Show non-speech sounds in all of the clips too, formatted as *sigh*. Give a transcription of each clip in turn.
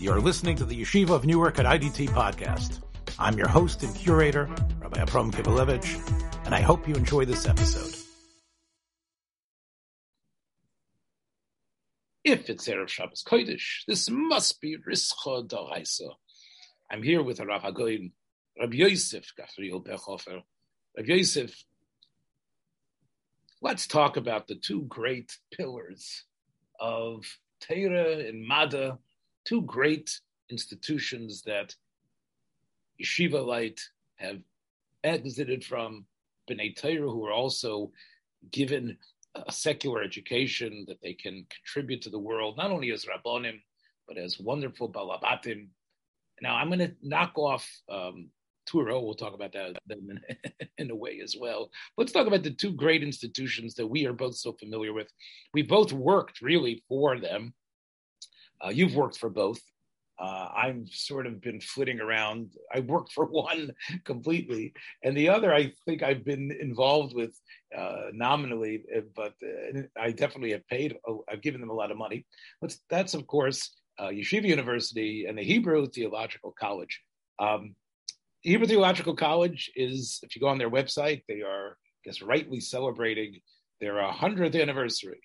You're listening to the Yeshiva of Newark at IDT podcast. I'm your host and curator, Rabbi Abram Kibalevich, and I hope you enjoy this episode. If it's Erev Shabbos Kodesh, this must be Rischa Daraisa. I'm here with Rav Hagoyin, Rabbi Yosef Gavriel Bechhofer. Rabbi Yosef, let's talk about the two great pillars of Torah and Mada, two great institutions that Yeshiva Light have exited from B'nai Torah, who are also given a secular education that they can contribute to the world, not only as Rabbonim, but as wonderful Balabatim. Now, I'm going to knock off um, Touro. We'll talk about that in, *laughs* in a way as well. Let's talk about the two great institutions that we are both so familiar with. We both worked really for them. Uh, you've worked for both. Uh, I've sort of been flitting around. I worked for *laughs* one completely, and the other I think I've been involved with uh, nominally, uh, but uh, I definitely have paid. I've given them a lot of money. That's, that's of course uh, Yeshiva University and the Hebrew Theological College. Um, Hebrew Theological College is, if you go on their website, they are, I guess, rightly celebrating their 100th anniversary.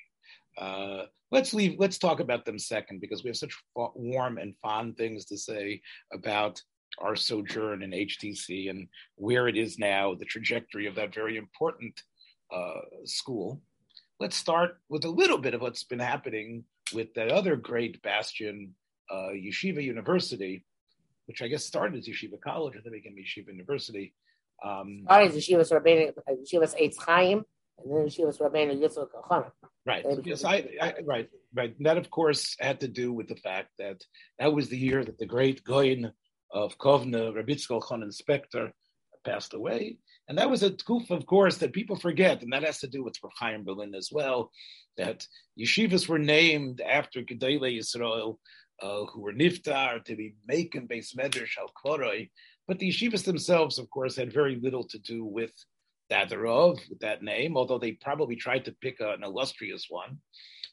Uh, let's leave. Let's talk about them second because we have such warm and fond things to say about our sojourn in HTC and where it is now, the trajectory of that very important uh, school. Let's start with a little bit of what's been happening with that other great bastion, uh, Yeshiva University, which I guess started as Yeshiva College and then became Yeshiva University. Um, started as Yeshiva Rabbeinu, Yeshiva Eitz Chaim, and then Yeshiva Rabbeinu Yitzchak Elchanan. Right. Yes, I, I, right, right. And that, of course, had to do with the fact that that was the year that the great Goyin of Kovna, Rabitzkel Chanan Spector, passed away. And that was a goof, of course, that people forget. And that has to do with Chaim Berlin as well, that yeshivas were named after Gedele Yisrael, uh, who were niftar to be making base medrash al. But the yeshivas themselves, of course, had very little to do with thereof, with that name, although they probably tried to pick an illustrious one.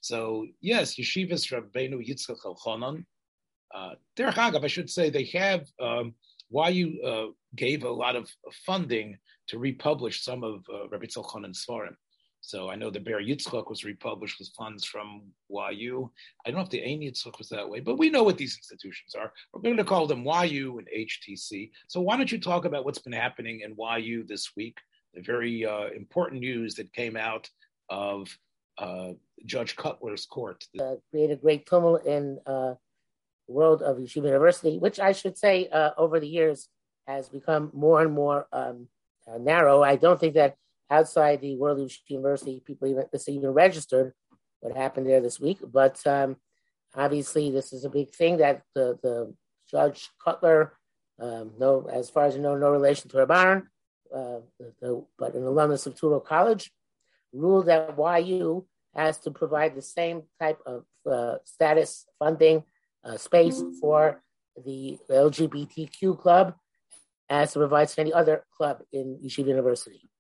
So yes, yeshivas Rabbeinu Yitzchak Elchanan. Uh, Derech Agav, I should say, they have um, YU uh, gave a lot of funding to republish some of uh, Rabbi Tzolchanan's Svarim. So I know the Be'er Yitzchak was republished with funds from YU. I don't know if the Ein Yitzchak was that way, but we know what these institutions are. We're going to call them YU and HTC. So why don't you talk about what's been happening in YU this week? Very uh, important news that came out of uh, Judge Kotler's court. Uh, a great tumult in the world of Yeshiva University, which I should say over the years has become more and more um, narrow. I don't think that outside the world of Yeshiva university, people even this even registered what happened there this week. But um, obviously, this is a big thing that the, the Judge Cutler, um, no, as far as you know, no relation to Rabban, uh, the, but an alumnus of Touro College, ruled that YU has to provide the same type of uh, status funding uh, space for the LGBTQ club as it provides for any other club in Yeshiva University.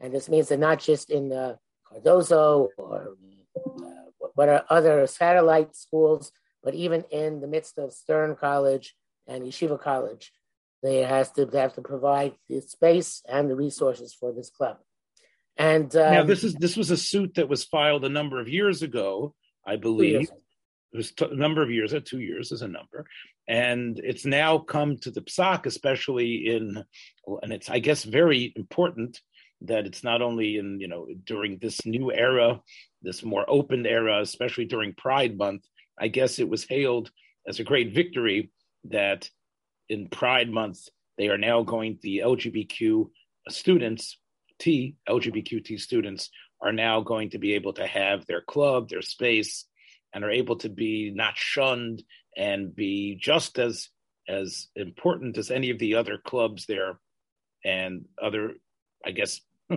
And this means that not just in uh, Cardozo or uh, what are other satellite schools, but even in the midst of Stern College and Yeshiva College, they has to have to provide the space and the resources for this club. And um, now this is this was a suit that was filed a number of years ago, I believe. It was t- a number of years, uh, two years is a number, and it's now come to the psak, especially in, and it's I guess very important that it's not only in you know during this new era, this more open era, especially during Pride Month. I guess it was hailed as a great victory that in Pride Month they are now going the LGBTQ students, T LGBTQ students are now going to be able to have their club, their space, and are able to be not shunned and be just as as important as any of the other clubs there and other i guess *laughs*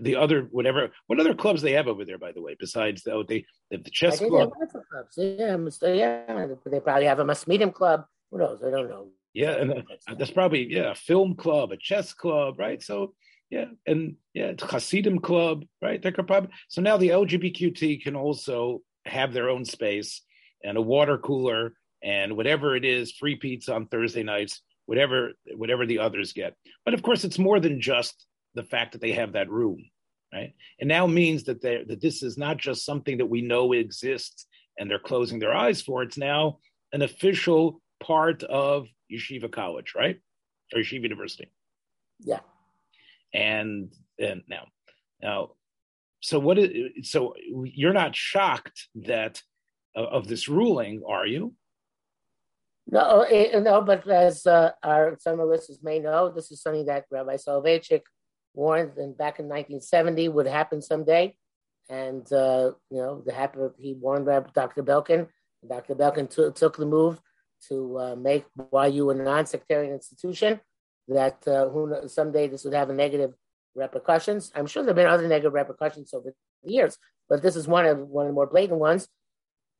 the other whatever what other clubs they have over there by the way besides the, oh, they, they have the chess club. clubs. Yeah, yeah they probably have a mass medium club. Who knows? I don't know yeah and uh, that's probably yeah a film club a chess club right so yeah and yeah Hasidim club right they could probably so now the lgbtq can also have their own space and a water cooler and whatever it is, free pizza on Thursday nights, whatever whatever the others get. But of course, it's more than just the fact that they have that room, right? It now means that they that this is not just something that we know exists and they're closing their eyes for. It's now an official part of yeshiva college, right, or yeshiva university. Yeah. And and now, now, so what is so you're not shocked that uh, of this ruling, are you? No, it, no, but as uh, our some of listeners may know, this is something that Rabbi Soloveitchik warned in, back in 1970 would happen someday. And, uh, you know, the happen, he warned Dr. Belkin. Dr. Belkin t- took the move to uh, make YU a non sectarian institution, that uh, who someday this would have negative repercussions. I'm sure there have been other negative repercussions over the years, but this is one of one of the more blatant ones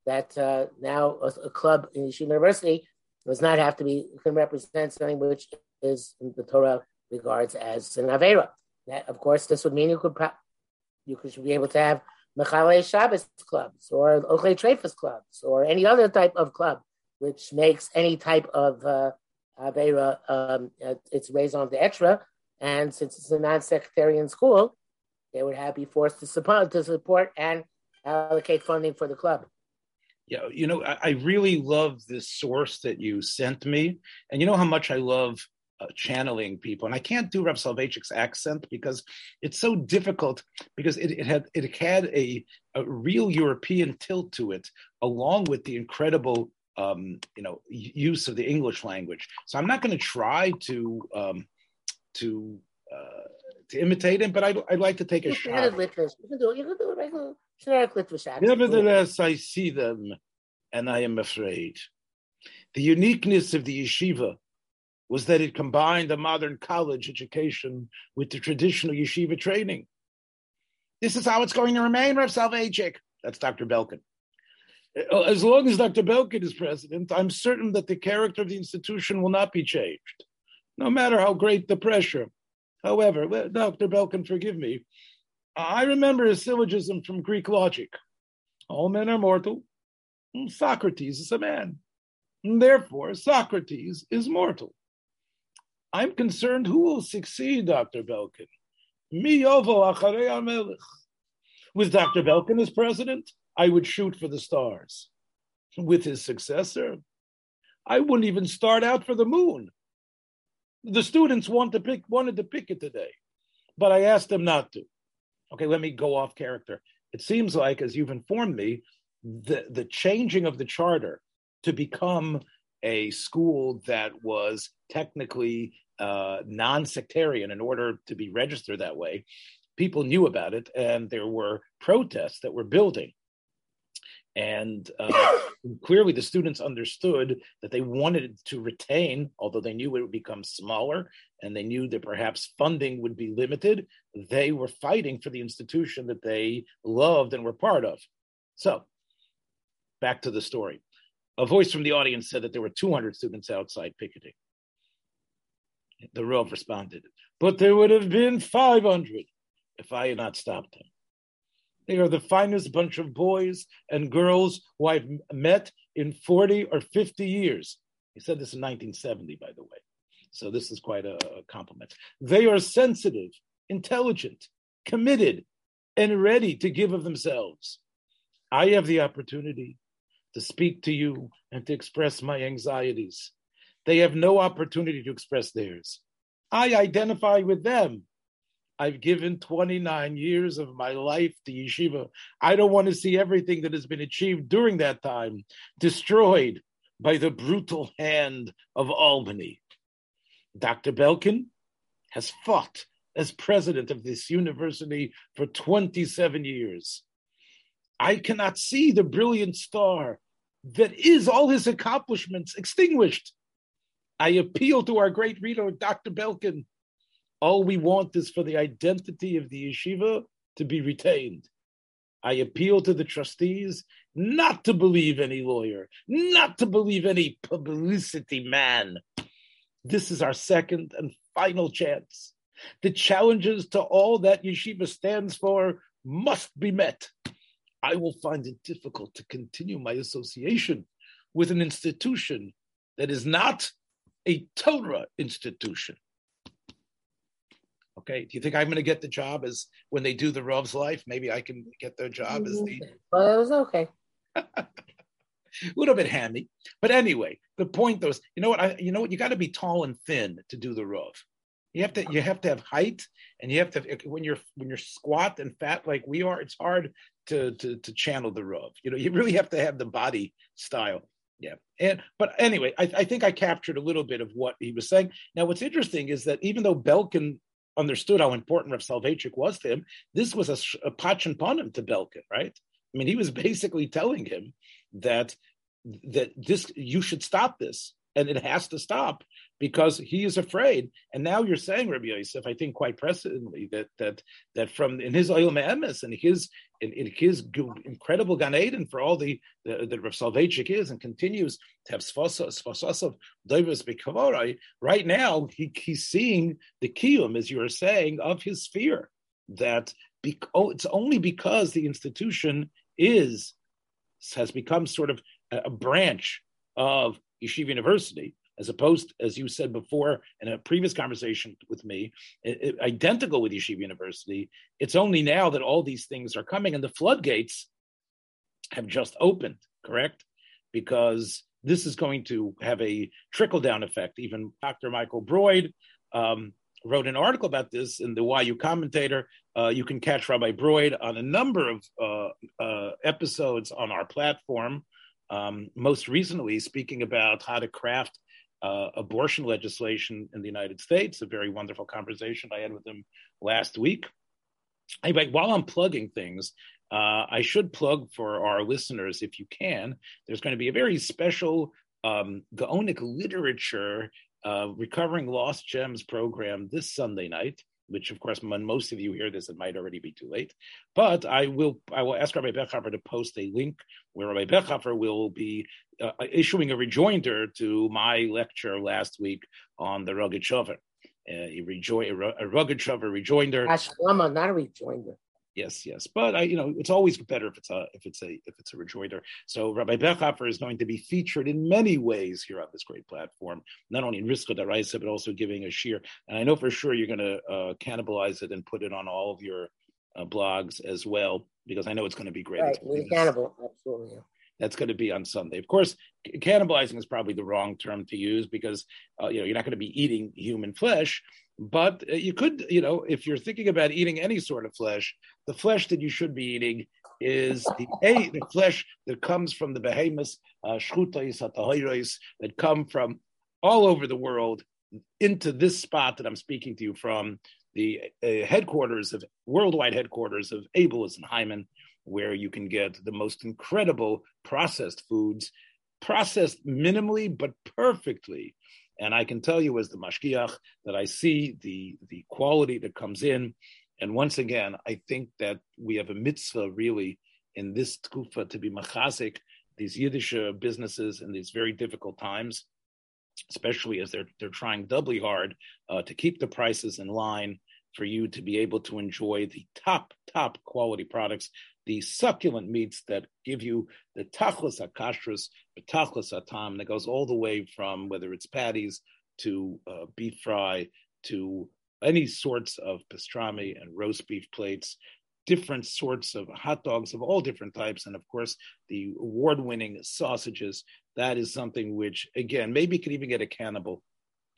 that uh, now a, a, club in Yeshiva University does not have to be can represent something which is the Torah regards as an avera. That, of course, this would mean you could you could be able to have Mechalei Shabbos clubs or Ochle Trefus clubs or any other type of club which makes any type of uh, avera um, it's raison d'etre. And since it's a non-sectarian school, they would have be forced to support to support and allocate funding for the club. Yeah, you know, I, I, really love this source that you sent me, and you know how much I love uh, channeling people, and I can't do Rav Soloveitchik's accent because it's so difficult because it, it had it had a, a real European tilt to it, along with the incredible um, you know use of the English language. So I'm not going to try to um, to uh, to imitate him, but I'd, I'd like to take a shot. You can do it. You can do it regular. Nevertheless, I see them and I am afraid. The uniqueness of the yeshiva was that it combined a modern college education with the traditional yeshiva training. This is how it's going to remain, Rav Soloveitchik. That's Dr. Belkin. Uh, as long as Dr. Belkin is president, I'm certain that the character of the institution will not be changed, no matter how great the pressure. However, Dr. Belkin, forgive me, I remember a syllogism from Greek logic. All men are mortal. Socrates is a man. Therefore, Socrates is mortal. I'm concerned who will succeed Dr. Belkin. Mi yovo With Dr. Belkin as president, I would shoot for the stars. With his successor, I wouldn't even start out for the moon. The students want to pick, wanted to pick it today, but I asked them not to. Okay, let me go off character. It seems like, as you've informed me, the, the changing of the charter to become a school that was technically uh, non sectarian in order to be registered that way, people knew about it and there were protests that were building. And uh, clearly, the students understood that they wanted to retain, although they knew it would become smaller and they knew that perhaps funding would be limited, they were fighting for the institution that they loved and were part of. So, back to the story. A voice from the audience said that there were 200 students outside picketing. The Rav responded, but there would have been 500 if I had not stopped them. They are the finest bunch of boys and girls who I've met in 40 or 50 years. He said this in 1970, by the way. So this is quite a, compliment. They are sensitive, intelligent, committed, and ready to give of themselves. I have the opportunity to speak to you and to express my anxieties. They have no opportunity to express theirs. I identify with them I've given 29 years of my life to yeshiva. I don't want to see everything that has been achieved during that time destroyed by the brutal hand of Albany. Dr. Belkin has fought as president of this university for 27 years. I cannot see the brilliant star that is all his accomplishments extinguished. I appeal to our great reader, Dr. Belkin, all we want is for the identity of the yeshiva to be retained. I appeal to the trustees not to believe any lawyer, not to believe any publicity man. This is our second and final chance. The challenges to all that yeshiva stands for must be met. I will find it difficult to continue my association with an institution that is not a Torah institution. Okay, do you think I'm going to get the job as when they do the Rov's life? Maybe I can get their job as the. Mm-hmm. Well, it was okay. a little bit hammy, but anyway, the point though is, you know what? I, you know what? You got to be tall and thin to do the Rov. You have to you have to have height, and you have to when you're when you're squat and fat like we are, it's hard to to to channel the Rov. You know, you really have to have the body style. Yeah. And but anyway, I, I, think I captured a little bit of what he was saying. Now, what's interesting is that even though Belkin understood how important Rav Soloveitchik was to him, this was a, a pachin him to Belkin, right? I mean, he was *laughs* basically telling him that that this you should stop this and it has to stop because he is afraid. And now you're saying, Rabbi Yosef, I think quite precedently that that that from in his oil emes and his in, in, his incredible Gan Eden for all the that Rav Soloveitchik is and continues to have sfasas of Davis Bekavorai. Right now, he, he's seeing the kiyum, as you are saying, of his fear that be, oh, it's only because the institution is has become sort of a, a branch of Yeshiva University, as opposed, as you said before in a previous conversation with me, it, it, identical with Yeshiva University. It's only now that all these things are coming and the floodgates have just opened, correct? Because this is going to have a trickle down effect. Even Dr. Michael Broyde um, wrote an article about this in the YU Commentator. Uh, you can catch Rabbi Broyde on a number of uh, uh, episodes on our platform. Um, most recently, speaking about how to craft uh, abortion legislation in the United States, a very wonderful conversation I had with him last week. Anyway, while I'm plugging things, uh, I should plug for our listeners, if you can, there's going to be a very special um, Gaonic literature uh, recovering lost gems program this Sunday night which of course when most of you hear this it might already be too late but i will i will ask rabbi Bechhofer to post a link where rabbi Bechhofer will be uh, issuing a rejoinder to my lecture last week on the Rogatchover uh, a, rejo- a Rogatchover rejoinder Ashwama, not a rejoinder yes, yes. But I, you know, it's always better if it's a if it's a if it's a rejoinder. So Rabbi Bechhofer is going to be featured in many ways here on this great platform, not only in Riska Daraisa, but also giving a shear. And I know for sure you're going to uh, cannibalize it and put it on all of your uh, blogs as well, because I know it's going to be great. Right, cannibal, absolutely. That's going to be on Sunday. Of course, cannibalizing is probably the wrong term to use because uh, you know you're not going to be eating human flesh, but uh, you could, you know, if you're thinking about eating any sort of flesh, the flesh that you should be eating is the a the flesh that comes from the behemoths, uh, that come from all over the world into this spot that I'm speaking to you from, the uh, headquarters of worldwide headquarters of Abeles and Heymann, where you can get the most incredible processed foods, processed minimally but perfectly and I can tell you as the mashgiach that I see the, the quality that comes in. And once again, I think that we have a mitzvah really in this tkufa to be machazik these Yiddish uh, businesses in these very difficult times, especially as they're they're trying doubly hard uh, to keep the prices in line for you to be able to enjoy the top top quality products the succulent meats that give you the tachlis akashras, the tachlis atam, that goes all the way from whether it's patties to uh, beef fry to any sorts of pastrami and roast beef plates, different sorts of hot dogs of all different types, and of course the award-winning sausages. That is something which, again, maybe could even get a cannibal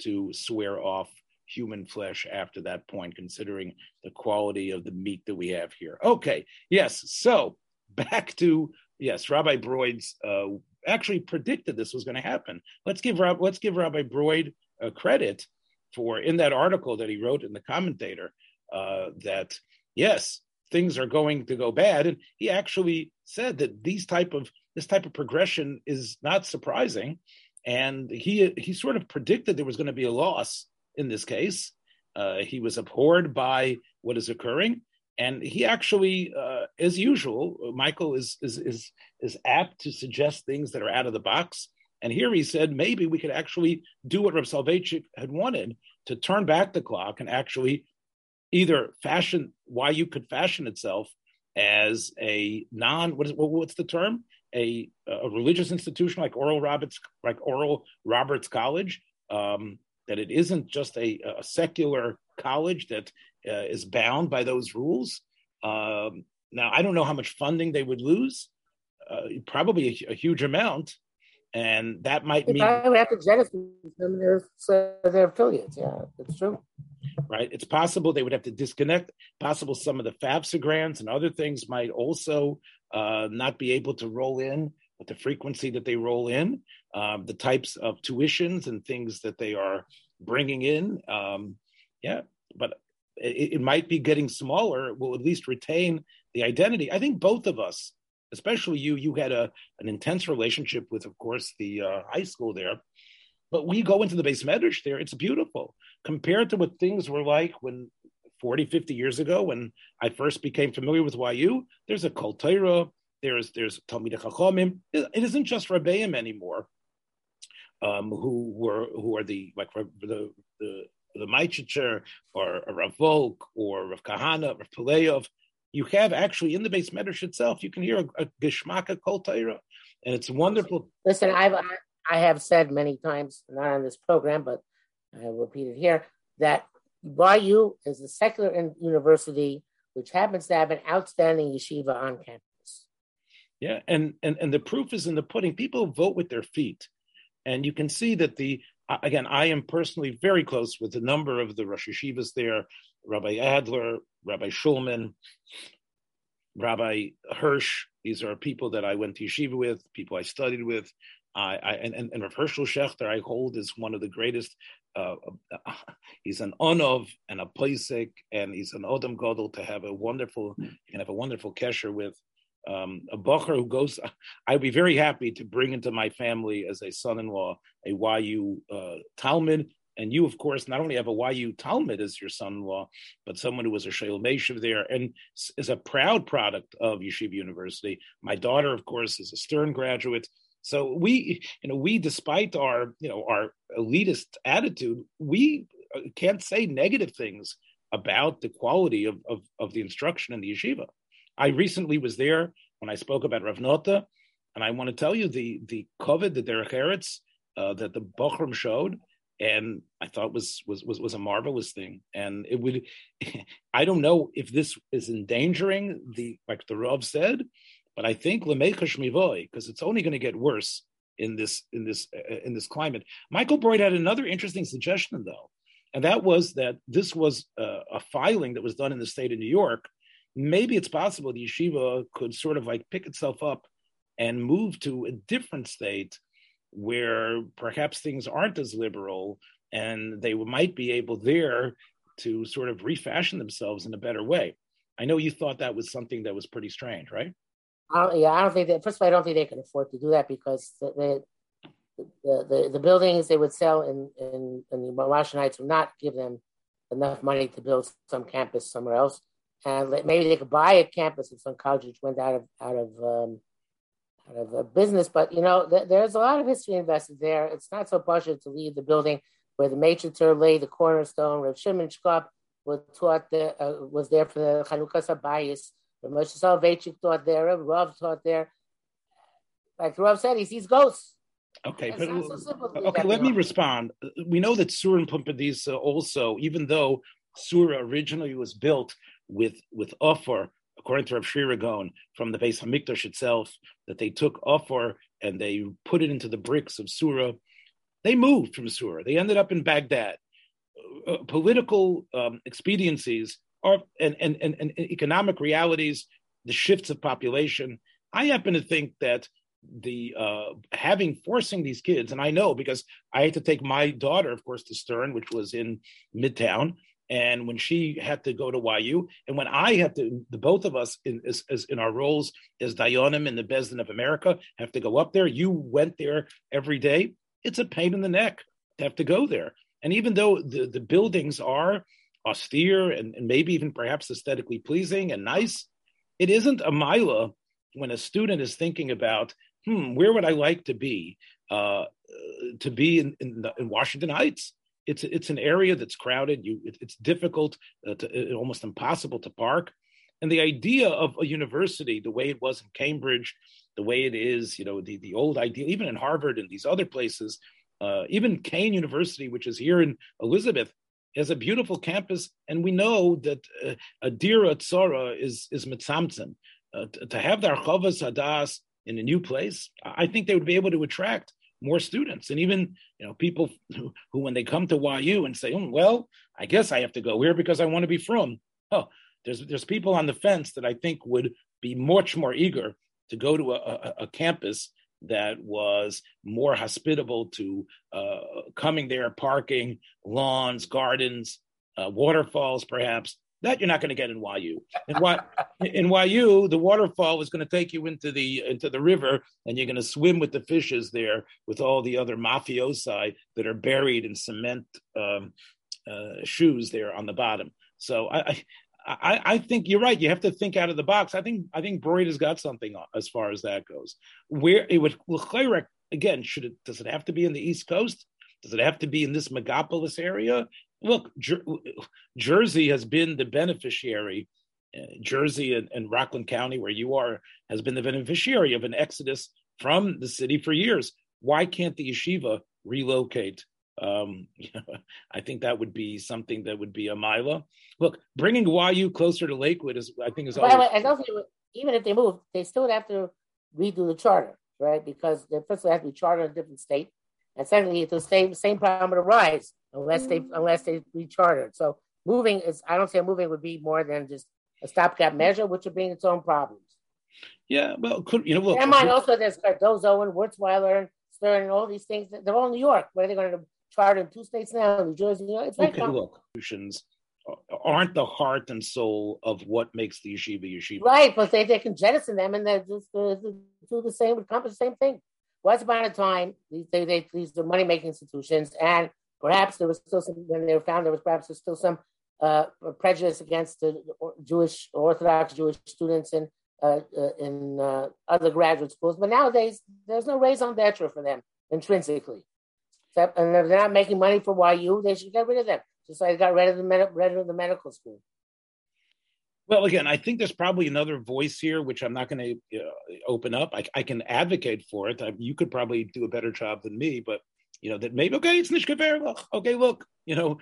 to swear off human flesh after that point, considering the quality of the meat that we have here. Okay, yes. So back to yes, Rabbi Broyde's uh, actually predicted this was going to happen. Let's give Rob, let's give Rabbi Broyde uh, credit for in that article that he wrote in the commentator uh, that yes, things are going to go bad, and he actually said that these type of this type of progression is not surprising, and he he sort of predicted there was going to be a loss in this case. Uh, he was abhorred by what is occurring, and he actually, uh, as usual, Michael is, is is is apt to suggest things that are out of the box. And here he said maybe we could actually do what Reb Soloveitchik had wanted to turn back the clock and actually either fashion why you could fashion itself as a non what is what's the term a, a religious institution like Oral Roberts, like Oral Roberts College, um, that it isn't just a, a secular college that uh, is bound by those rules. Um, now, I don't know how much funding they would lose, uh, probably a, a, huge amount, and that might they mean probably have to jettison some of their, their affiliates. Yeah, that's true. Right, it's possible they would have to disconnect. Possible some of the FAFSA grants and other things might also uh, not be able to roll in with the frequency that they roll in, um, the types of tuitions and things that they are bringing in. Um, yeah, but it, it, might be getting smaller. It will at least retain the identity. I think both of us, especially you, you had a an intense relationship with, of course, the uh, high school there. But we go into the beis medrash there, it's beautiful compared to what things were like when 40, 50 years ago when I first became familiar with YU. There's a Kol Torah, there's there's Talmid Chachamim. It isn't just Rabbeim anymore, um, who were who are the like the the the Maichicher or Rav Volk or Rav Kahana, or Rav Pileov. You have actually in the base medrash itself, you can hear a, a Geshmaka Kol Torah, and it's wonderful. Listen, I've I have said many times, not on this program, but I repeat it here, that YU is a secular university which happens to have an outstanding yeshiva on campus. Yeah, and, and and the proof is in the pudding. People vote with their feet, and you can see that the again. I am personally very close with a number of the Rosh Yeshivas there, Rabbi Adler, Rabbi Schulman, Rabbi Hirsch. These are people that I went to yeshiva with, people I studied with. I, I and, and, and Rav Herschel Schachter I hold is one of the greatest. Uh, uh, *laughs* he's an onov and a Pesach, and he's an odom gadol to have a wonderful, you can have a wonderful kesher with um, a bocher who goes. *laughs* I'd be very happy to bring into my family as a son-in-law a YU uh, Talmud. And you, of course, not only have a YU Talmud as your son-in-law, but someone who was a Sheil Meshiv there and is a proud product of Yeshiva University. My daughter, of course, is a Stern graduate. So we, you know, we, despite our, you know, our elitist attitude, we uh, can't say negative things about the quality of, of, of the instruction in the yeshiva. I recently was there when I spoke about Rav Nota, and I want to tell you the the COVID, the derech eretz uh, that the Bochum showed, and I thought was was was was a marvelous thing. And it would, *laughs* I don't know if this is endangering the like the Rav said, but I think lemechash mivoy because it's only going to get worse in this in this uh, in this climate. Michael Broyde had another interesting suggestion though, and that was that this was uh, a filing that was done in the state of New York maybe it's possible the yeshiva could sort of like pick itself up and move to a different state where perhaps things aren't as liberal and they might be able there to sort of refashion themselves in a better way. I know you thought that was something that was pretty strange, right? Uh, yeah, I don't think that. First of all, I don't think they can afford to do that because the the, the, the buildings they would sell in in, in the Washington Heights would not give them enough money to build some campus somewhere else and maybe they could buy a campus if some college went out of out of um, out of uh, business. But you know, th- there's a lot of history invested there. It's not so partial to leave the building where the Maitrichter laid the cornerstone. Rav Shimon Shkop was taught there, uh, was there for the Chanukah Sabayis. Rav Moshe Soloveitchik taught there. Rav Rav taught there. Like Rav said, he sees ghosts. Okay, but so okay, let me respond. We know that Sur and Pumbedisa also, even though Surah originally was built with with offer, according to Rav Sherira Gaon, from the Beis Hamikdash itself, that they took offer and they put it into the bricks of Surah. They moved from Surah. They ended up in Baghdad. Uh, uh, political um, expediencies are and, and, and, and economic realities, the shifts of population. I happen to think that the uh, having forcing these kids, and I know because I had to take my daughter, of course, to Stern, which was in Midtown, and when she had to go to YU, and when I had to, the both of us in as, as in our roles as Dayanim in the Beis Din of America have to go up there. You went there every day. It's a pain in the neck to have to go there. And even though the, the buildings are austere and, and maybe even perhaps aesthetically pleasing and nice, it isn't a mila when a student is thinking about, hmm, where would I like to be? Uh, to be in, in, the, in Washington Heights it's it's an area that's crowded. You, it, it's difficult, uh, to, uh, almost impossible to park. And the idea of a university, the way it was in Cambridge, the way it is, you know, the, the old idea, even in Harvard and these other places, uh, even Kean University, which is here in Elizabeth, has a beautiful campus, and we know that uh, a Dira Tzora is is mitzamtzim. Uh, to, to have their chavas hadas in a new place, I think they would be able to attract more students, and even you know people who, who when they come to YU and say, oh, "Well, I guess I have to go here because I want to be from." Oh, there's there's people on the fence that I think would be much more eager to go to a, a, a campus that was more hospitable to uh, coming there, parking, lawns, gardens, uh, waterfalls, perhaps. That you're not going to get in YU. In, y, in YU, the waterfall is going to take you into the into the river, and you're going to swim with the fishes there, with all the other mafiosi that are buried in cement um, uh, shoes there on the bottom. So I, I, I, think you're right. You have to think out of the box. I think I think Broyde has got something as far as that goes. Where it would again, should it does it have to be in the East Coast? Does it have to be in this megapolis area? Look, Jer- Jersey has been the beneficiary. Uh, Jersey and, and Rockland County, where you are, has been the beneficiary of an exodus from the city for years. Why can't the yeshiva relocate um, *laughs* I think that would be something that would be a mila. Look, bringing YU closer to Lakewood is, I think, is. The way, I don't think even if they move, they still would have to redo the charter, right? Because they first of all have to be chartered in a different state, and secondly, it's the same same problem would arise unless they unless they rechartered. So moving is, I don't say moving would be more than just a stopgap measure, which would bring its own problems. Yeah, well, could you know? Look, and mind also there's Cardozo and Wurzweiler and Stern and all these things. They're all in New York. Where are they going to charter in two states now, New Jersey. You know, it's okay, look, institutions aren't the heart and soul of what makes the yeshiva yeshiva. Right, but they, they can jettison them and they're just uh, do the same, accomplish the same thing. Once upon a time, these they, they, these are money making institutions, and perhaps there was still some when they were found there was perhaps there's still some uh, prejudice against the Jewish Orthodox Jewish students in uh, uh, in uh, other graduate schools. But nowadays, there's no raison d'être for them intrinsically and if they're not making money for YU, they should get rid of them. Just like they got rid of the med- rid of the medical school. Well, again, I think there's probably another voice here, which I'm not going to uh, open up. I, I, can advocate for it. I, you could probably do a better job than me, but you know that maybe okay, it's Nishka Okay, look, you know,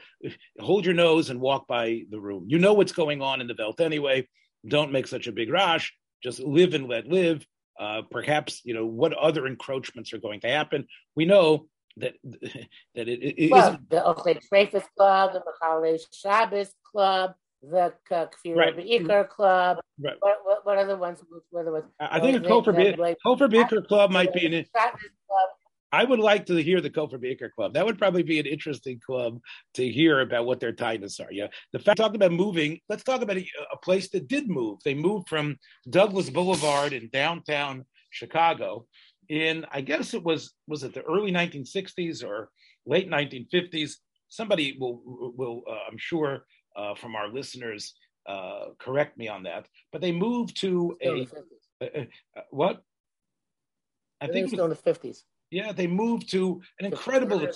hold your nose and walk by the room. You know what's going on in the belt anyway. Don't make such a big rush. Just live and let live. Uh, perhaps you know what other encroachments are going to happen. We know that that it, it well, the Oakland Breakfast Club, the Machalei Shabbos Club, the Kfir right. Club. Right. What, what, what other ones? What other ones? I think the Kofar Iker Club might be an. I would like to hear the Kofar Baker Club. That would probably be an interesting club to hear about what their tightness are. Yeah, the fact talk about moving. Let's talk about a, a place that did move. They moved from Douglas Boulevard in downtown Chicago in I guess it was was it the early 1960s or late 1950s. Somebody will will uh, I'm sure uh, from our listeners uh, correct me on that, but they moved to a, a, a, what? I think it was in the 50s. Yeah, they moved to an incredible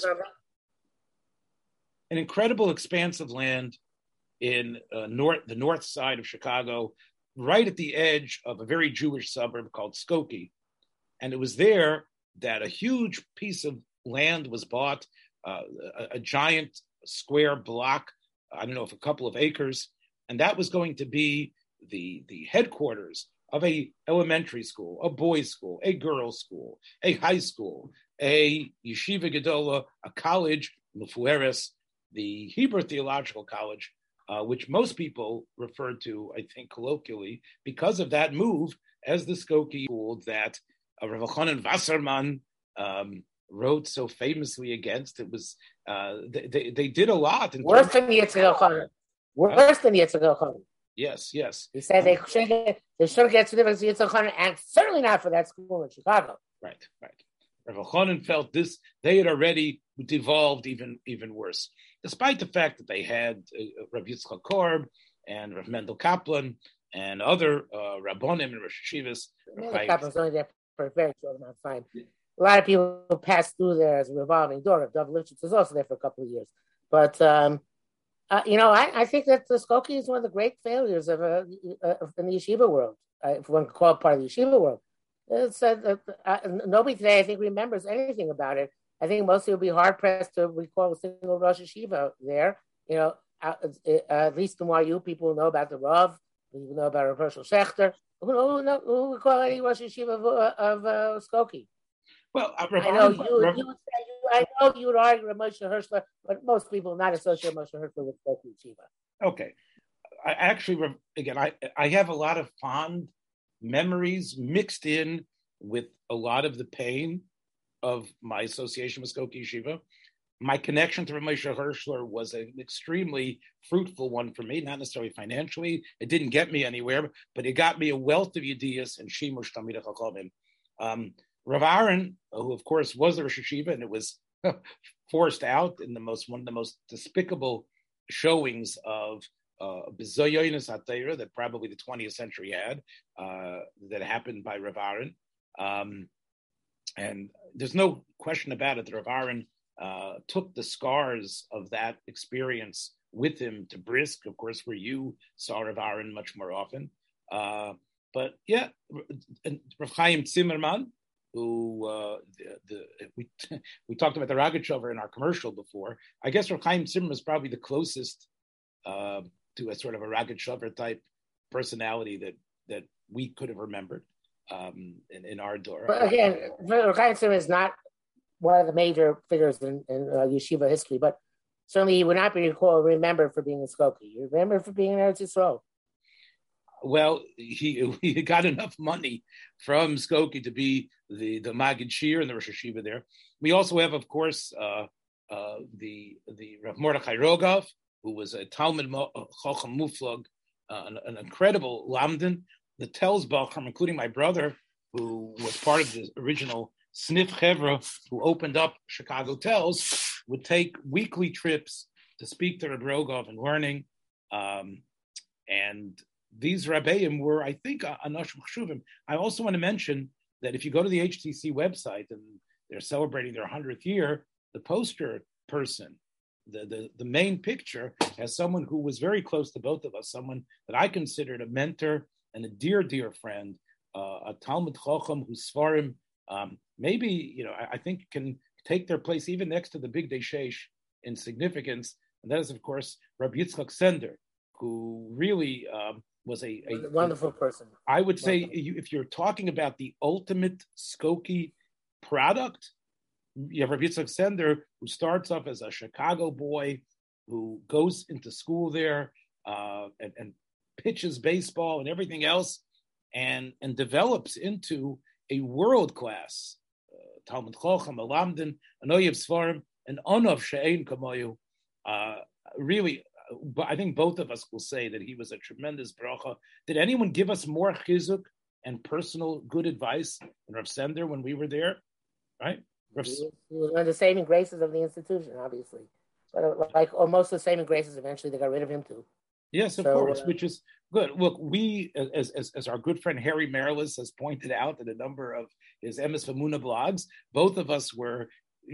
an incredible expanse of land in uh, north the north side of Chicago, right at the edge of a very Jewish suburb called Skokie and it was there that a huge piece of land was bought, uh, a, a, giant square block, I don't know if a couple of acres, and that was going to be the, the headquarters of a elementary school, a boys' school, a girls' school, a high school, a yeshiva gedola, a college, Mufueres, the Hebrew Theological College, uh, which most people refer to, I think, colloquially, because of that move as the Skokie school that uh, Rav Wasserman um, wrote so famously against. It was uh, they, they, they did a lot. Worse than Yitzhak Chanan. Worse than Yitzhak Chanan. Yes, yes. He said they should get they should get certificates of Yitzhak Chanan, and certainly not for that school in Chicago. Right, right. Rav Chanan felt this; they had already devolved even even worse, despite the fact that they had uh, Rav Yitzchak Korb and Rav Mendel Kaplan and other uh, Rabbonim and Rosh Hashivas. Mendel Kaplan's only there for a very short amount of time. A lot of people pass through there as a revolving door. Dov Lipschitz was also there for a couple of years. But, um, uh, you know, I, I, think that the Skokie is one of the great failures of, uh, uh, in the yeshiva world, if one could call it part of the yeshiva world. It's, uh, uh, nobody today, I think, remembers anything about it. I think most people would be hard pressed to recall a single Rosh Yeshiva there. You know, at least in YU, people know about the Rav, people know about Rav Hershel Schachter. Who, who, who, who would call any Rosh Yeshiva of, of Skokie? Well, I know you, Rav, you say, you, I know you would argue with Moshe Hershler, but most people not associate Moshe Hershler with Skokie Yeshiva. Okay. I actually, again, I, I have a lot of fond memories mixed in with a lot of the pain of my association with Skokie Yeshiva. My connection to Ramesha Hershler was an extremely fruitful one for me, not necessarily financially. It didn't get me anywhere, but it got me a wealth of ideas and Shimush Tamid Chachamim. Um, Rav Aaron, who of course was the Rosh Yeshiva, and it was *laughs* forced out in the most one of the most despicable showings of uh, that probably the 20th century had, uh, that happened by Rav Aaron. Um, and there's no question about it that Rav Aaron uh, took the scars of that experience with him to Brisk, of course, where you saw Rav Aaron much more often. Uh, but yeah, Rav Chaim Zimmerman, who uh, the, the, we *laughs* we talked about the Rogatchover in our commercial before. I guess Rav Zimmerman is probably the closest uh, to a sort of a Rogatchover type personality that that we could have remembered um, in, in our door. But again, Chaim Zimmerman is not one of the major figures in, in uh, yeshiva history, but certainly he would not be recalled, remembered for being a Skokie. You remember for being in Eretz Yisrael. Well, he *laughs* he got enough money from Skokie to be the the Magid Shir and the Rosh Yeshiva there. We also have, of course, uh, uh, the the Rav Mordechai Rogov, who was a Talmud Chochem Muflog, uh, an, an, incredible Lamdan. The Telsbachim, including my brother, who was part of the original Sniff Chevra, who opened up Chicago Telz, would take weekly trips to speak to Reb Rogov and learning. Um, and these Rabbeim were, I think, Anosh Chshuvim. I also want to mention that if you go to the HTC website and they're celebrating their 100th year, the poster person, the, the, the main picture, has someone who was very close to both of us, someone that I considered a mentor and a dear, dear friend, uh, a Talmud Chochem whose Svarim um, maybe you know I, I, think can take their place even next to the big Deshesh in significance, and that is of course Rabbi Yitzchak Sender, who really um, was a, a, wonderful person. I would say you, if you're talking about the ultimate Skokie product, you have Rabbi Yitzchak Sender, who starts off as a Chicago boy, who goes into school there uh, and, and pitches baseball and everything else, and and develops into a world class uh, Talmud Chochem, Alamdin, Anoyev Svarim, and Onov She'ein Kamoyu. Uh, really, uh, I think both of us will say that he was a tremendous bracha. Did anyone give us more chizuk and personal good advice than Rav Sender when we were there? Right? Rav... He, was, one of the saving graces of the institution, obviously. But uh, like almost the saving graces, eventually they got rid of him too. Yes, of so, course, uh, which is good. Look, we, as, as, as our good friend Harry Maryles has pointed out in a number of his Emes Ve-Emunah blogs, both of us were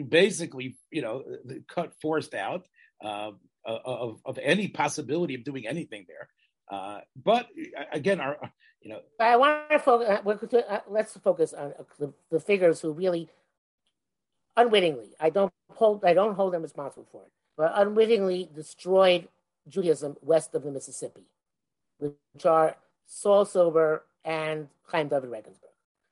basically, you know, cut forced out uh, of, of any possibility of doing anything there. Uh, but again, our, you know, I want to focus. Uh, uh, let's focus on uh, the, figures who really, unwittingly, I don't hold, I don't hold them responsible for it, but unwittingly destroyed Judaism west of the Mississippi, which are Saul Silber and Chaim David Regensburg.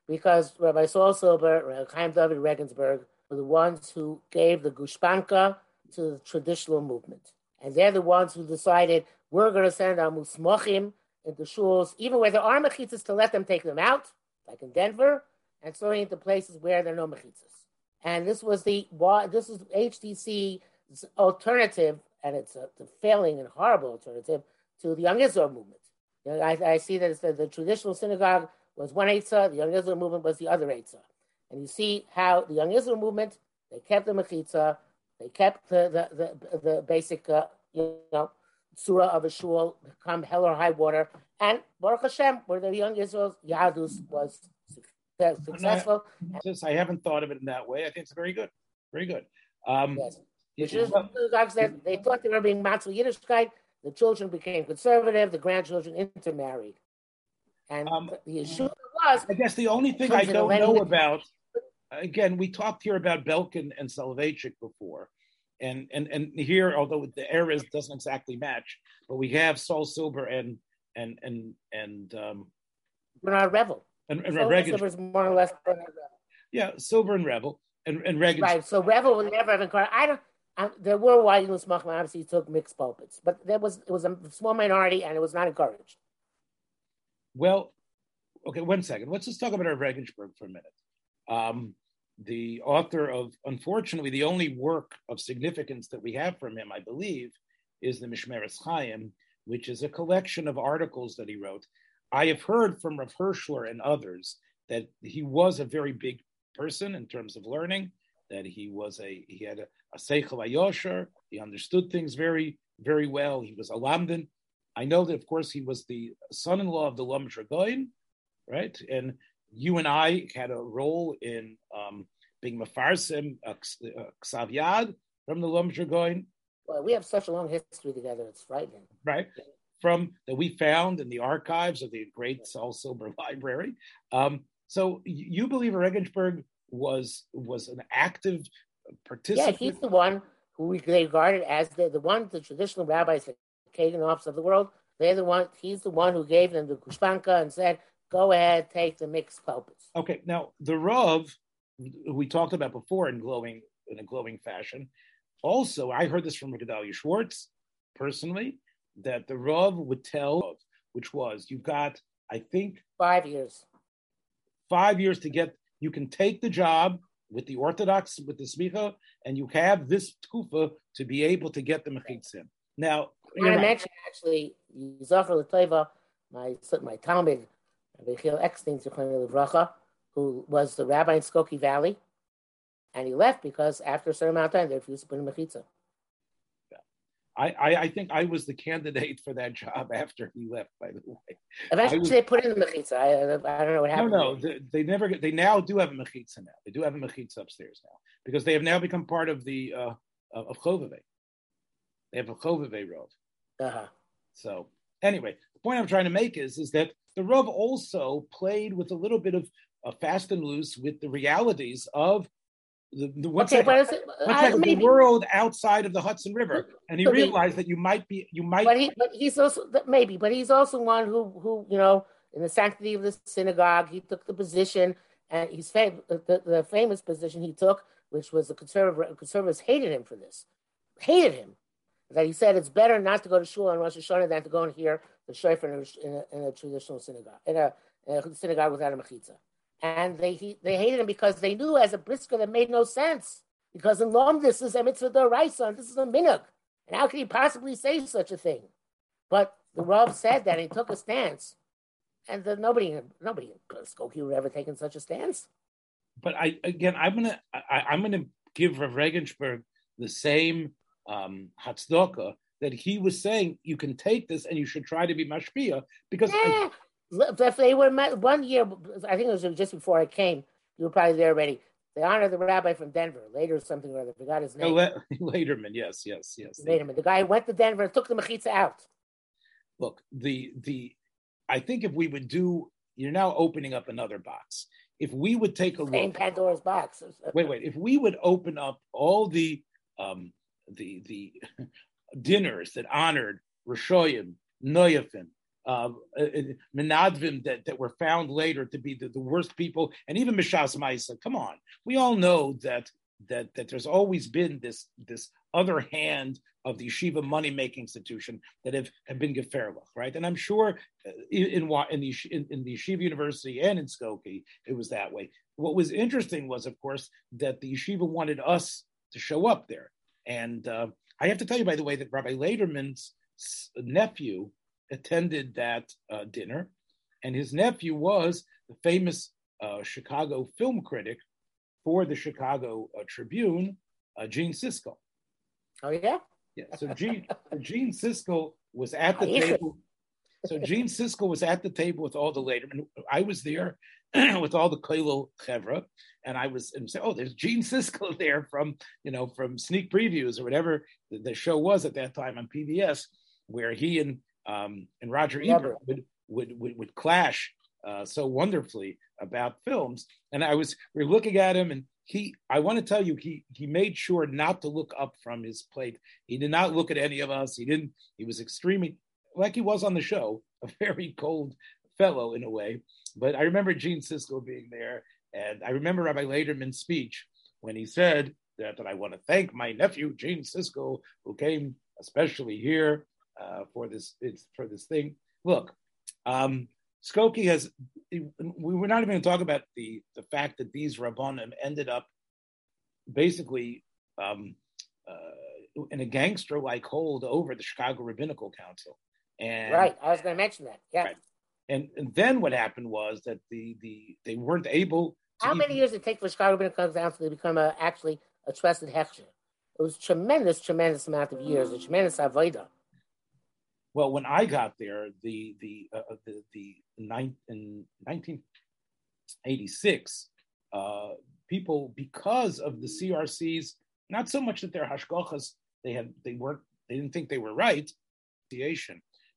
Because Rabbi Saul Silber and Chaim David Regensburg were the ones who gave the gushpanka to the traditional movement. And they're the ones who decided we're going to send our musmochim into shuls, even where there are mechitzas, to let them take them out, like in Denver, and so into places where there are no mechitzas. And this was the this is HTC's alternative and it's a, a failing and horrible alternative to the Young Israel movement. You know, I, I, see that the, the, traditional synagogue was one Eitzah, the Young Israel movement was the other Eitzah. And you see how the Young Israel movement, they kept the Mechitza, they kept the, the, the, the basic, uh, you know, surah of a shul, come hell or high water. And Baruch Hashem, where the Young Israel's Yadus was successful. I, I haven't thought of it in that way. I think it's very good. Very good. Um, yes. Which is they thought they were being Matzel Yiddishkeit. The children became conservative. The grandchildren intermarried, and um, the Yeshua was. I guess the only thing I don't know about, again, we talked here about Belkin and Soloveitchik before. And, and and here, although the eras doesn't exactly match, but we have Saul Silber and and and and um, Bernard Revel. And, and Silber is more or less Bernard Revel. Yeah, Silber and Revel and and Reagan. Right. So Revel would never have encouraged. I don't. I, there were white Muslim obviously took mixed pulpits, but there was it was a small minority and it was not encouraged. Well, okay, one second. Let's just talk about our Regensburg for a minute. Um, the author of, unfortunately, the only work of significance that we have from him, I believe, is the Mishmeres Chaim, which is a collection of articles that he wrote. I have heard from Rav Hirschler and others that he was a very big person in terms of learning, that he was a he had a, a seichel ayosher, he understood things very very well. He was a lamdan. I know that, of course, he was the son-in-law of the Lom Dragoin, right? And you and I had a role in um, being Mefarsim uh, Ksav from the Lom Dragoin. Well, we have such a long history together; it's frightening, right? From that we found in the archives of the great Saul Silber *laughs* Library. Um, so you believe Regensburg was was an active participant? Yeah, he's the one who we regarded as the, the one the traditional rabbis, the Kaganovs of the world. They're the one. He's the one who gave them the gushpanka and said, "Go ahead, take the mixed pulpits." Okay, now the Rav we talked about before in glowing in a glowing fashion. Also, I heard this from Gedalia Schwartz personally that the Rav would tell, which was you've got, I think, five years five years to get, you can take the job with the Orthodox, with the Smicha, and you have this tkufa to be able to get the mechitzim. Now, I mentioned actually, Zafar Lateva, my my Talmud, Yechiel Eckstein, who was the rabbi in Skokie Valley, and he left because after a certain amount of time they refused to put in mechitza. I, I, I, think I was the candidate for that job *laughs* after he left. By the way, eventually was, they put in the mechitza. I, I don't know what happened. No, no, they, they, never. They now do have a mechitza now. They do have a mechitza upstairs now because they have now become part of the uh, of Chovave. They have a Chovave road. Uh-huh. So anyway, the point I'm trying to make is is that the Rav also played with a little bit of uh, fast and loose with the realities of the, the what's, okay, that, what's that, the world outside of the Hudson River, and he realized that you might be you might. But, he, but he's also maybe, but he's also one who who you know in the sanctity of the synagogue he took the position, and he's fam- the, the famous position he took, which was the conservative conservatives hated him for this, hated him. That he said it's better not to go to shul on Rosh Hashanah than to go and hear the shofar in a, in a, traditional synagogue in a, in a synagogue without a mechitza and they he, they hated him because they knew as a brisker that made no sense. Because in Lom, this is a mitzvah deraisa, this is a minhag. And how could he possibly say such a thing? But the Rav said that he took a stance, and the, nobody nobody in Skokie would ever taken such a stance. But I again, I'm gonna I, am gonna give Rav Regensburg the same um, that he was saying you can take this and you should try to be mashpia because yeah. I, if they were one year, I think it was just before I came. You were probably there already. They honored the rabbi from Denver. Later, something or other. Forgot his name. Oh, *laughs* Laderman. Yes, yes, yes. Laderman. The guy went to Denver and took the mechitza out. Look, the the. I think if we would do, you're now opening up another box. If we would take a Same look, Pandora's box. wait, wait. If we would open up all the um the the *laughs* dinners that honored Rishoyim, Noyafim, uh, uh, Menadvim that, that were found later to be the, the worst people, and even Mishas Maisa. Come on, we all know that that that there's always been this this other hand of the yeshiva money making institution that have, have been geferlich, right? And I'm sure uh, in in, in the in, in, the yeshiva university and in Skokie it was that way. What was interesting was, of course, that the yeshiva wanted us to show up there, and uh, I have to tell you, by the way, that Rabbi Laderman's nephew attended that uh, dinner, and his nephew was the famous uh, Chicago film critic for the Chicago uh, Tribune, uh, Gene Siskel. Oh yeah, yeah. So Gene Gene Siskel was at the table. So Gene Siskel was at the table with all the later. I was there *clears throat* with all the Kailo Chevra, and I was and say, oh, there's Gene Siskel *laughs* there from you know from sneak previews or whatever the, the show was at that time on PBS, where he and um, and Roger Ebert would, would, would, would clash uh, so wonderfully about films. And I was we are looking at him, and he I want to tell you he he made sure not to look up from his plate. He did not look at any of us. He didn't. He was extremely like he was on the show, *laughs* a very cold fellow in a way. But I remember Gene Siskel being there, and I remember Rabbi Laderman's speech when he said that, that I want to thank my nephew Gene Siskel who came especially here uh, for this for this thing. Look, um, Skokie has. We were not even going to talk about the the fact that these rabbanim ended up basically um, uh, in a gangster like hold over the Chicago Rabbinical Council. And right, I was going to mention that. Yeah. Right. And, and then what happened was that the the they weren't able. How many years did it take for Chicago Rabbinical Council to become a, actually a trusted hechsher? It was tremendous, tremendous amount of years, a tremendous avodah. Well, when I got there, the the uh, uh the, the nine, in 1986, uh, people because of the CRCs, not so much that their hashgachas they had they weren't they didn't think they were right,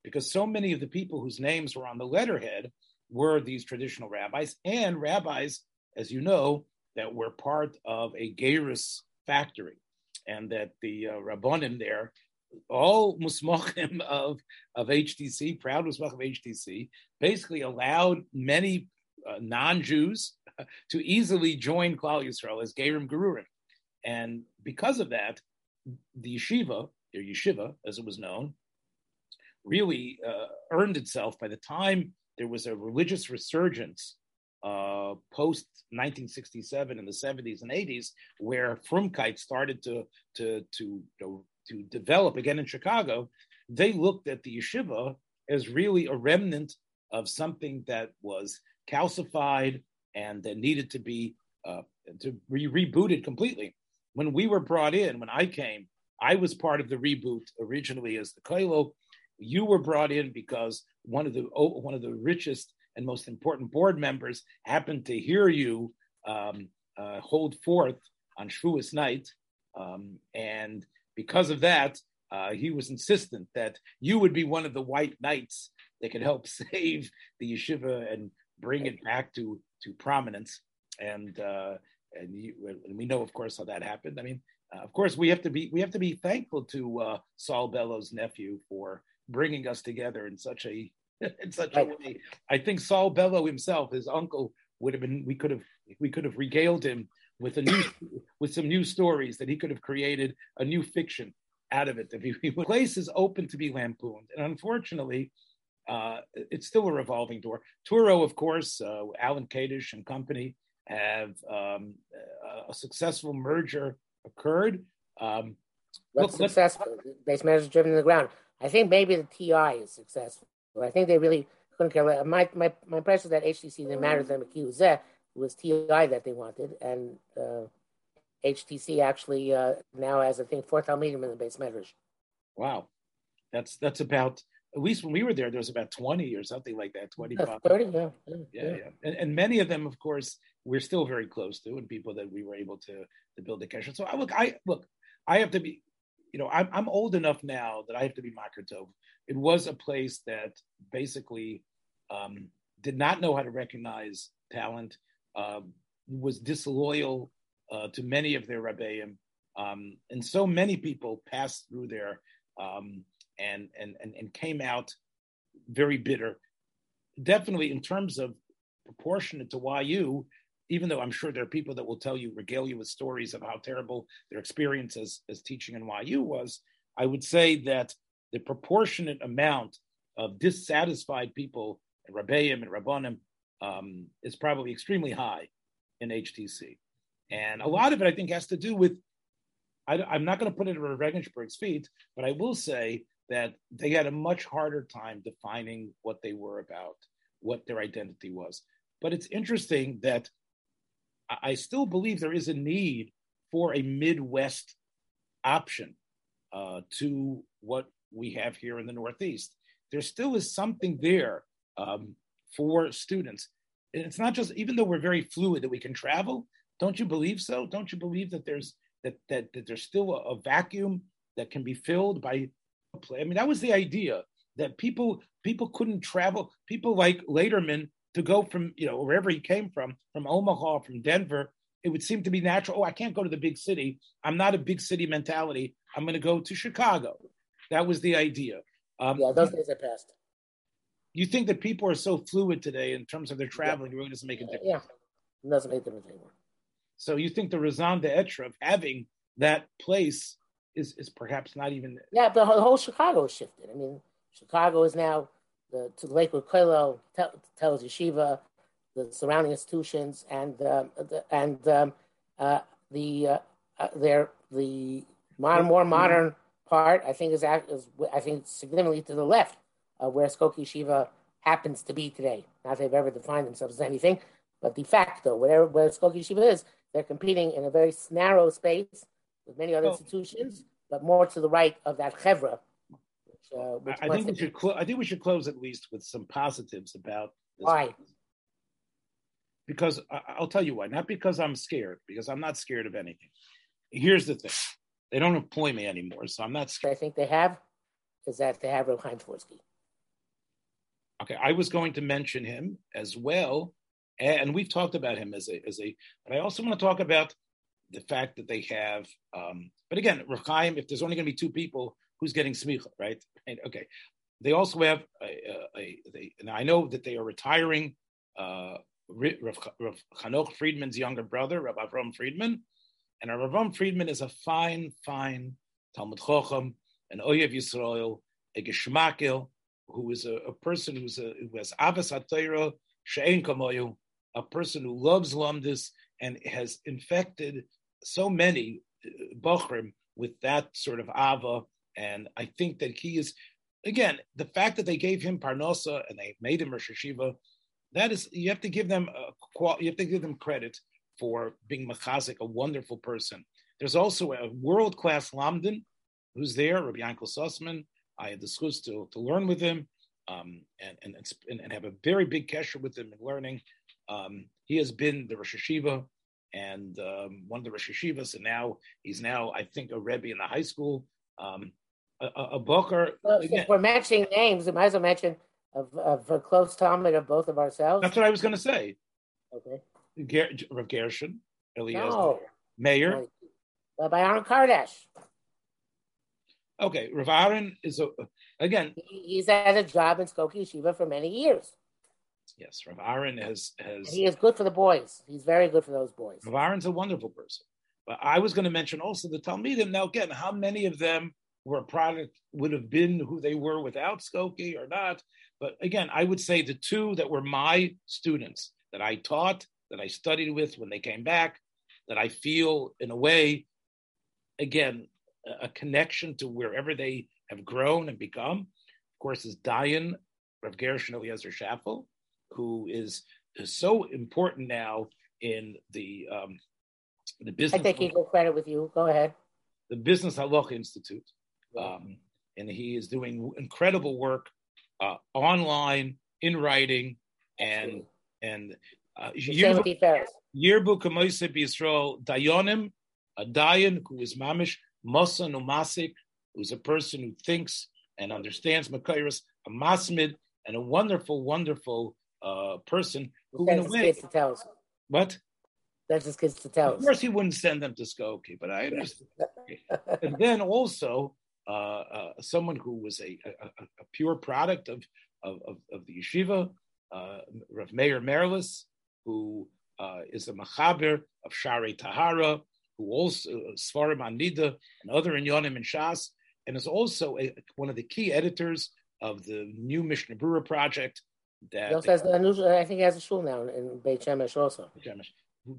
because so many of the people whose names were on the letterhead were these traditional rabbis and rabbis, as you know, that were part of a Geirus factory, and that the uh, rabbonim there all musmachim *laughs* of of HTC, proud musmach of HTC, basically allowed many uh, non-Jews *laughs* to easily join Klal Yisrael as Gerim Gerurim, and because of that, the yeshiva, or yeshiva as it was known, really uh, earned itself by the time there was a religious resurgence uh, post 1967 in the 70s and 80s, where Frumkeit started to to to to develop again in Chicago, they looked at the yeshiva as really a remnant of something that was calcified and that needed to be uh, to be rebooted completely. When we were brought in, when I came, I was part of the reboot originally as the Kailo. You were brought in because one of the oh, one of the richest and most important board members happened to hear you um, uh, hold forth on Shavuos night, um, and because of that, uh, he was insistent that you would be one of the white knights that could help *laughs* save the yeshiva and bring it back to to prominence. And uh, and, you, and, we know, of course, how that happened. I mean, of course, we have to be we have to be thankful to uh, Saul Bellow's nephew for bringing us together in such a *laughs* in such a way. I think Saul Bellow himself, his uncle, would have been. We could have we could have regaled him with a new *coughs* with some new stories that he could have created a new fiction out of it. If he, the place is open to be lampooned, and unfortunately, uh, it's still a revolving door. Touro, of course, uh, Alan Kadish and company have um, a successful merger occurred. Um, What's look, successful? Base managers driven to the ground. I think maybe the TI is successful. I think they really couldn't care. My my my impression is that HTC didn't matter to them that was TI that they wanted, and uh, HTC actually uh, now has I think four Talmidim in the beis medrash. Wow, that's that's about at least when we were there, there was about twenty or something like that, twenty five. Thirty, yeah, yeah, yeah. yeah. And, and, many of them, of course, we're still very close to, and people that we were able to to build a connection. So I look, I look, I have to be, you know, I'm I'm old enough now that I have to be Makartov. It was a place that basically um, did not know how to recognize talent uh, was disloyal uh, to many of their rebbeim, um, and so many people passed through there um, and, and and and came out very bitter. Definitely, in terms of proportionate to YU, even though I'm sure there are people that will tell you, regale you with stories of how terrible their experience as, as teaching in YU was, I would say that the proportionate amount of dissatisfied people and Rabbeim and Rabbanim um, is probably extremely high in HTC. And a lot of it, I think, has to do with, I, am not going to put it at Regensburg's feet, but I will say that they had a much harder time defining what they were about, what their identity was. But it's interesting that I still believe there is a need for a Midwest option uh, to what we have here in the Northeast. There still is something there um, for students. And it's not just even though we're very fluid that we can travel. Don't you believe so? Don't you believe that there's that that, that there's still a, a vacuum that can be filled by play? I mean, that was the idea that people people couldn't travel. People like Laderman to go from you know wherever he came from, from Omaha, from Denver, it would seem to be natural. Oh, I can't go to the big city. I'm not a big city mentality. I'm going to go to Chicago. That was the idea. Um, yeah, those days are past. You think that people are so fluid today in terms of their traveling, yeah. it really doesn't make a difference. Yeah, it doesn't make a difference anymore. So you think the raison d'etre of having that place is is perhaps not even. Yeah, but the whole Chicago shifted. I mean, Chicago is now the to Lakewood Kollel, Telz Yeshiva, the surrounding institutions, and uh, the, and um, uh, the uh, uh their the modern, more modern part. I think is, is I think significantly to the left of where Skokie Yeshiva happens to be today. Not they've ever defined themselves as anything, but de facto, whatever where Skokie Yeshiva is, they're competing in a very narrow space with many other oh. institutions, but more to the right of that chevra. Uh, I, think we should. Clo- I think we should close at least with some positives about. This why? Because I, will tell you why. Not because I'm scared, because I'm not scared of anything. Here's the thing: they don't employ me anymore, so I'm not scared. I think they have is that they have Reb Chaim Twersky. Okay, I was going to mention him as well, and we've talked about him as a as a. But I also want to talk about the fact that they have. Um, but again, Rechaim, if there's only going to be two people, who's getting smicha, right? right? Okay. They also have a, a, a they, and I know that they are retiring. Uh, Rav, Rav Chanoch Friedman's younger brother, Rav Avram Friedman, and Rav Avram Friedman is a fine, fine Talmud Chochem, an Oyev Yisrael, a Geshmakel, who is a, a person who's a, who has Avas HaTorah, She'en Kamoyu, a person who loves Lumdis and has infected so many uh, Bochrim with that sort of Ava. And I think that he is, again, the fact that they gave him Parnosa and they made him Rosh Yeshiva, that is, you have to give them, a, you have to give them credit for being Machazik, a wonderful person. There's also a world class Lamdan who's there, Rabbi Yankel Sussman. I had the chance to, to learn with him um, and, and, and, have a very big kesher with him in learning. Um, he has been the Rosh Yeshiva and um, one of the Rosh Yeshivas, and now he's now, I think, a Rebbe in the high school. Um, a, a, Booker. Well, if we're matching names, we might as well mention of, of a close Talmud of both of ourselves. That's what I was going to say. Okay. Ger- Rav Gershon, Eliezer, no. Meir. Uh, by Aaron Kardash. Okay, Rav Aaron is a, again. He's had a job in Skokie Yeshiva for many years. Yes, Rav Aaron has has. he is good for the boys. He's very good for those boys. Rav Aaron's a wonderful person. But I was going to mention also the Talmidim. Now, again, how many of them were a product would have been who they were without Skokie or not? But again, I would say the two that were my students that I taught, that I studied with when they came back, that I feel in a way, again, a connection to wherever they have grown and become. Of course, is Dayan Rav Gershon Eliezer Schaffel, who is, is so important now in the um, the business. I take equal credit with you. Go ahead. The Business Halacha Institute, um, and he is doing incredible work uh, online, in writing, and and uh, yearbook yearbook Yisrael Dayanim, a Dayan who is mamish Mosa Numasik, who's a person who thinks and understands Makairos, a Masmid, and a wonderful, wonderful uh, person who, in a way, to tell us. what? That's his kids to tell us. Of course, he wouldn't send them to Skokie, but I *laughs* understand. and then also uh, uh, someone who was a, a, a pure product of, of, of, of the yeshiva, uh, Rav Meir Maryles, who uh, is a machaber of Shari Tahara, who also Svarim Anida and other Inyanim and Shas, and is also a, one of the key editors of the new Mishnah Berurah project that he also has the new, I think he has a shul now in Beit Shemesh also. Shemesh,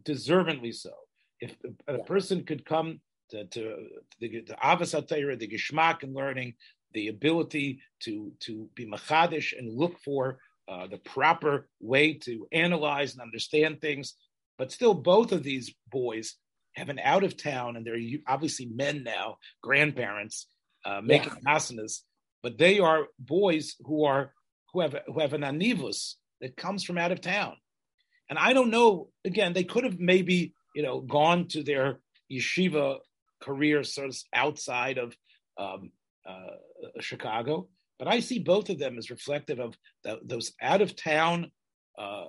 deservingly so. If a, a yeah. person could come to, to, the, the Avas the Geshmak and learning, the ability to to be machadish and look for uh, the proper way to analyze and understand things. But still, both of these boys have an out of town, and they're obviously men now, grandparents, uh, making yeah. asanas, but they are boys who are who have who have an anivus that comes from out of town. And I don't know. Again, they could have maybe you know gone to their yeshiva career sort of outside of um, uh, Chicago, but I see both of them as reflective of the, those out of town uh,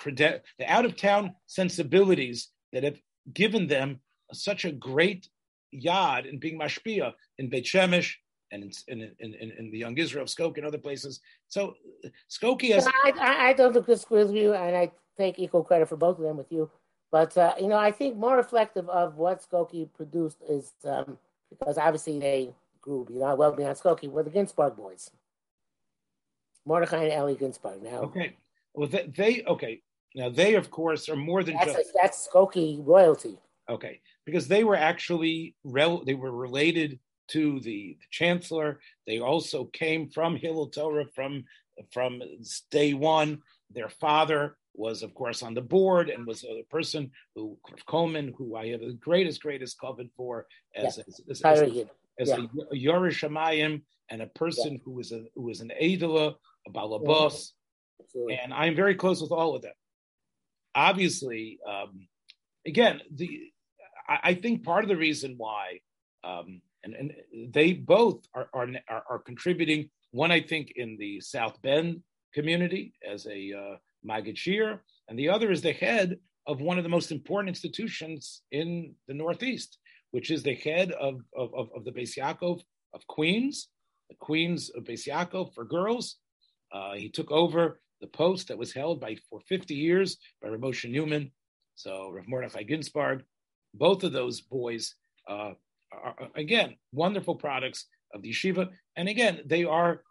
creden- the out of town sensibilities that have given them such a great yad in being mashpia in Beit Shemesh and in, in, in, in, the Young Israel Skokie and other places. So Skokie has. I, I, I don't disagree with you, and I take equal credit for both of them with you. But uh, you know, I think more reflective of what Skokie produced is um, because obviously they grew beyond well beyond Skokie were the Ginsburg boys, Mordechai and Ellie Ginsburg. Now, okay, well they, they okay now they of course are more than that's just a, that's Skokie royalty. Okay, because they were actually rel- they were related to the, the, chancellor. They also came from Hillel Torah from from day one. Their father was, of course, on the board and was a person who Coleman, who I have the greatest, greatest covet for as, yeah. as, as, as, as yeah. a, Shamayim and a person yeah. who was a who was an Adela, a Balabos, and I'm very close with all of them. Obviously, um, again, the I, I, think part of the reason why, um, and, and they both are, are, are contributing. One, I think, in the South Bend community as a uh, Magid Shir, and the other is the head of one of the most important institutions in the Northeast, which is the head of, of, of, of the Beis Yaakov of Queens, the Queens of Beis Yaakov for girls. Uh, he took over the post that was held by for 50 years by Rav Moshe Newman. So Rav Mordechai Ginsburg both of those boys uh, are, again, wonderful products of the yeshiva. And again, they are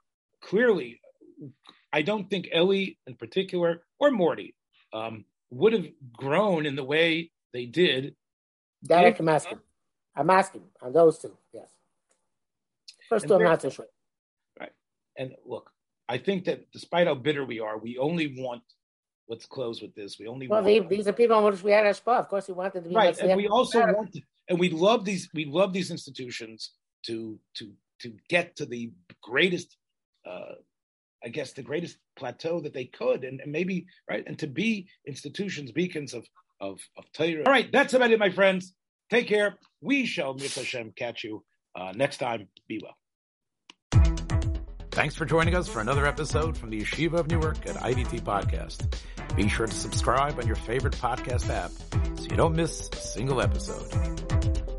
clearly, I don't think Ellie in particular or Morty um, would have grown in the way they did. Derek, I'm asking. I'm asking on those two, yes. First two, I'm not so sure. Right. And look, I think that despite how bitter we are, we only want let's close with this. We only want. well, they, these are people on which we had our spot. Of course, we wanted to be right, and we also want, to, and we love these. We love these institutions to to to get to the greatest, uh, I guess, the greatest plateau that they could, and, and maybe right, and to be institutions, beacons of of of Torah. All right, that's about it, my friends. Take care. We shall, Hashem, catch you uh, next time. Be well. Thanks for joining us for another episode from the Yeshiva of Newark at IDT Podcast. Be sure to subscribe on your favorite podcast app so you don't miss a single episode.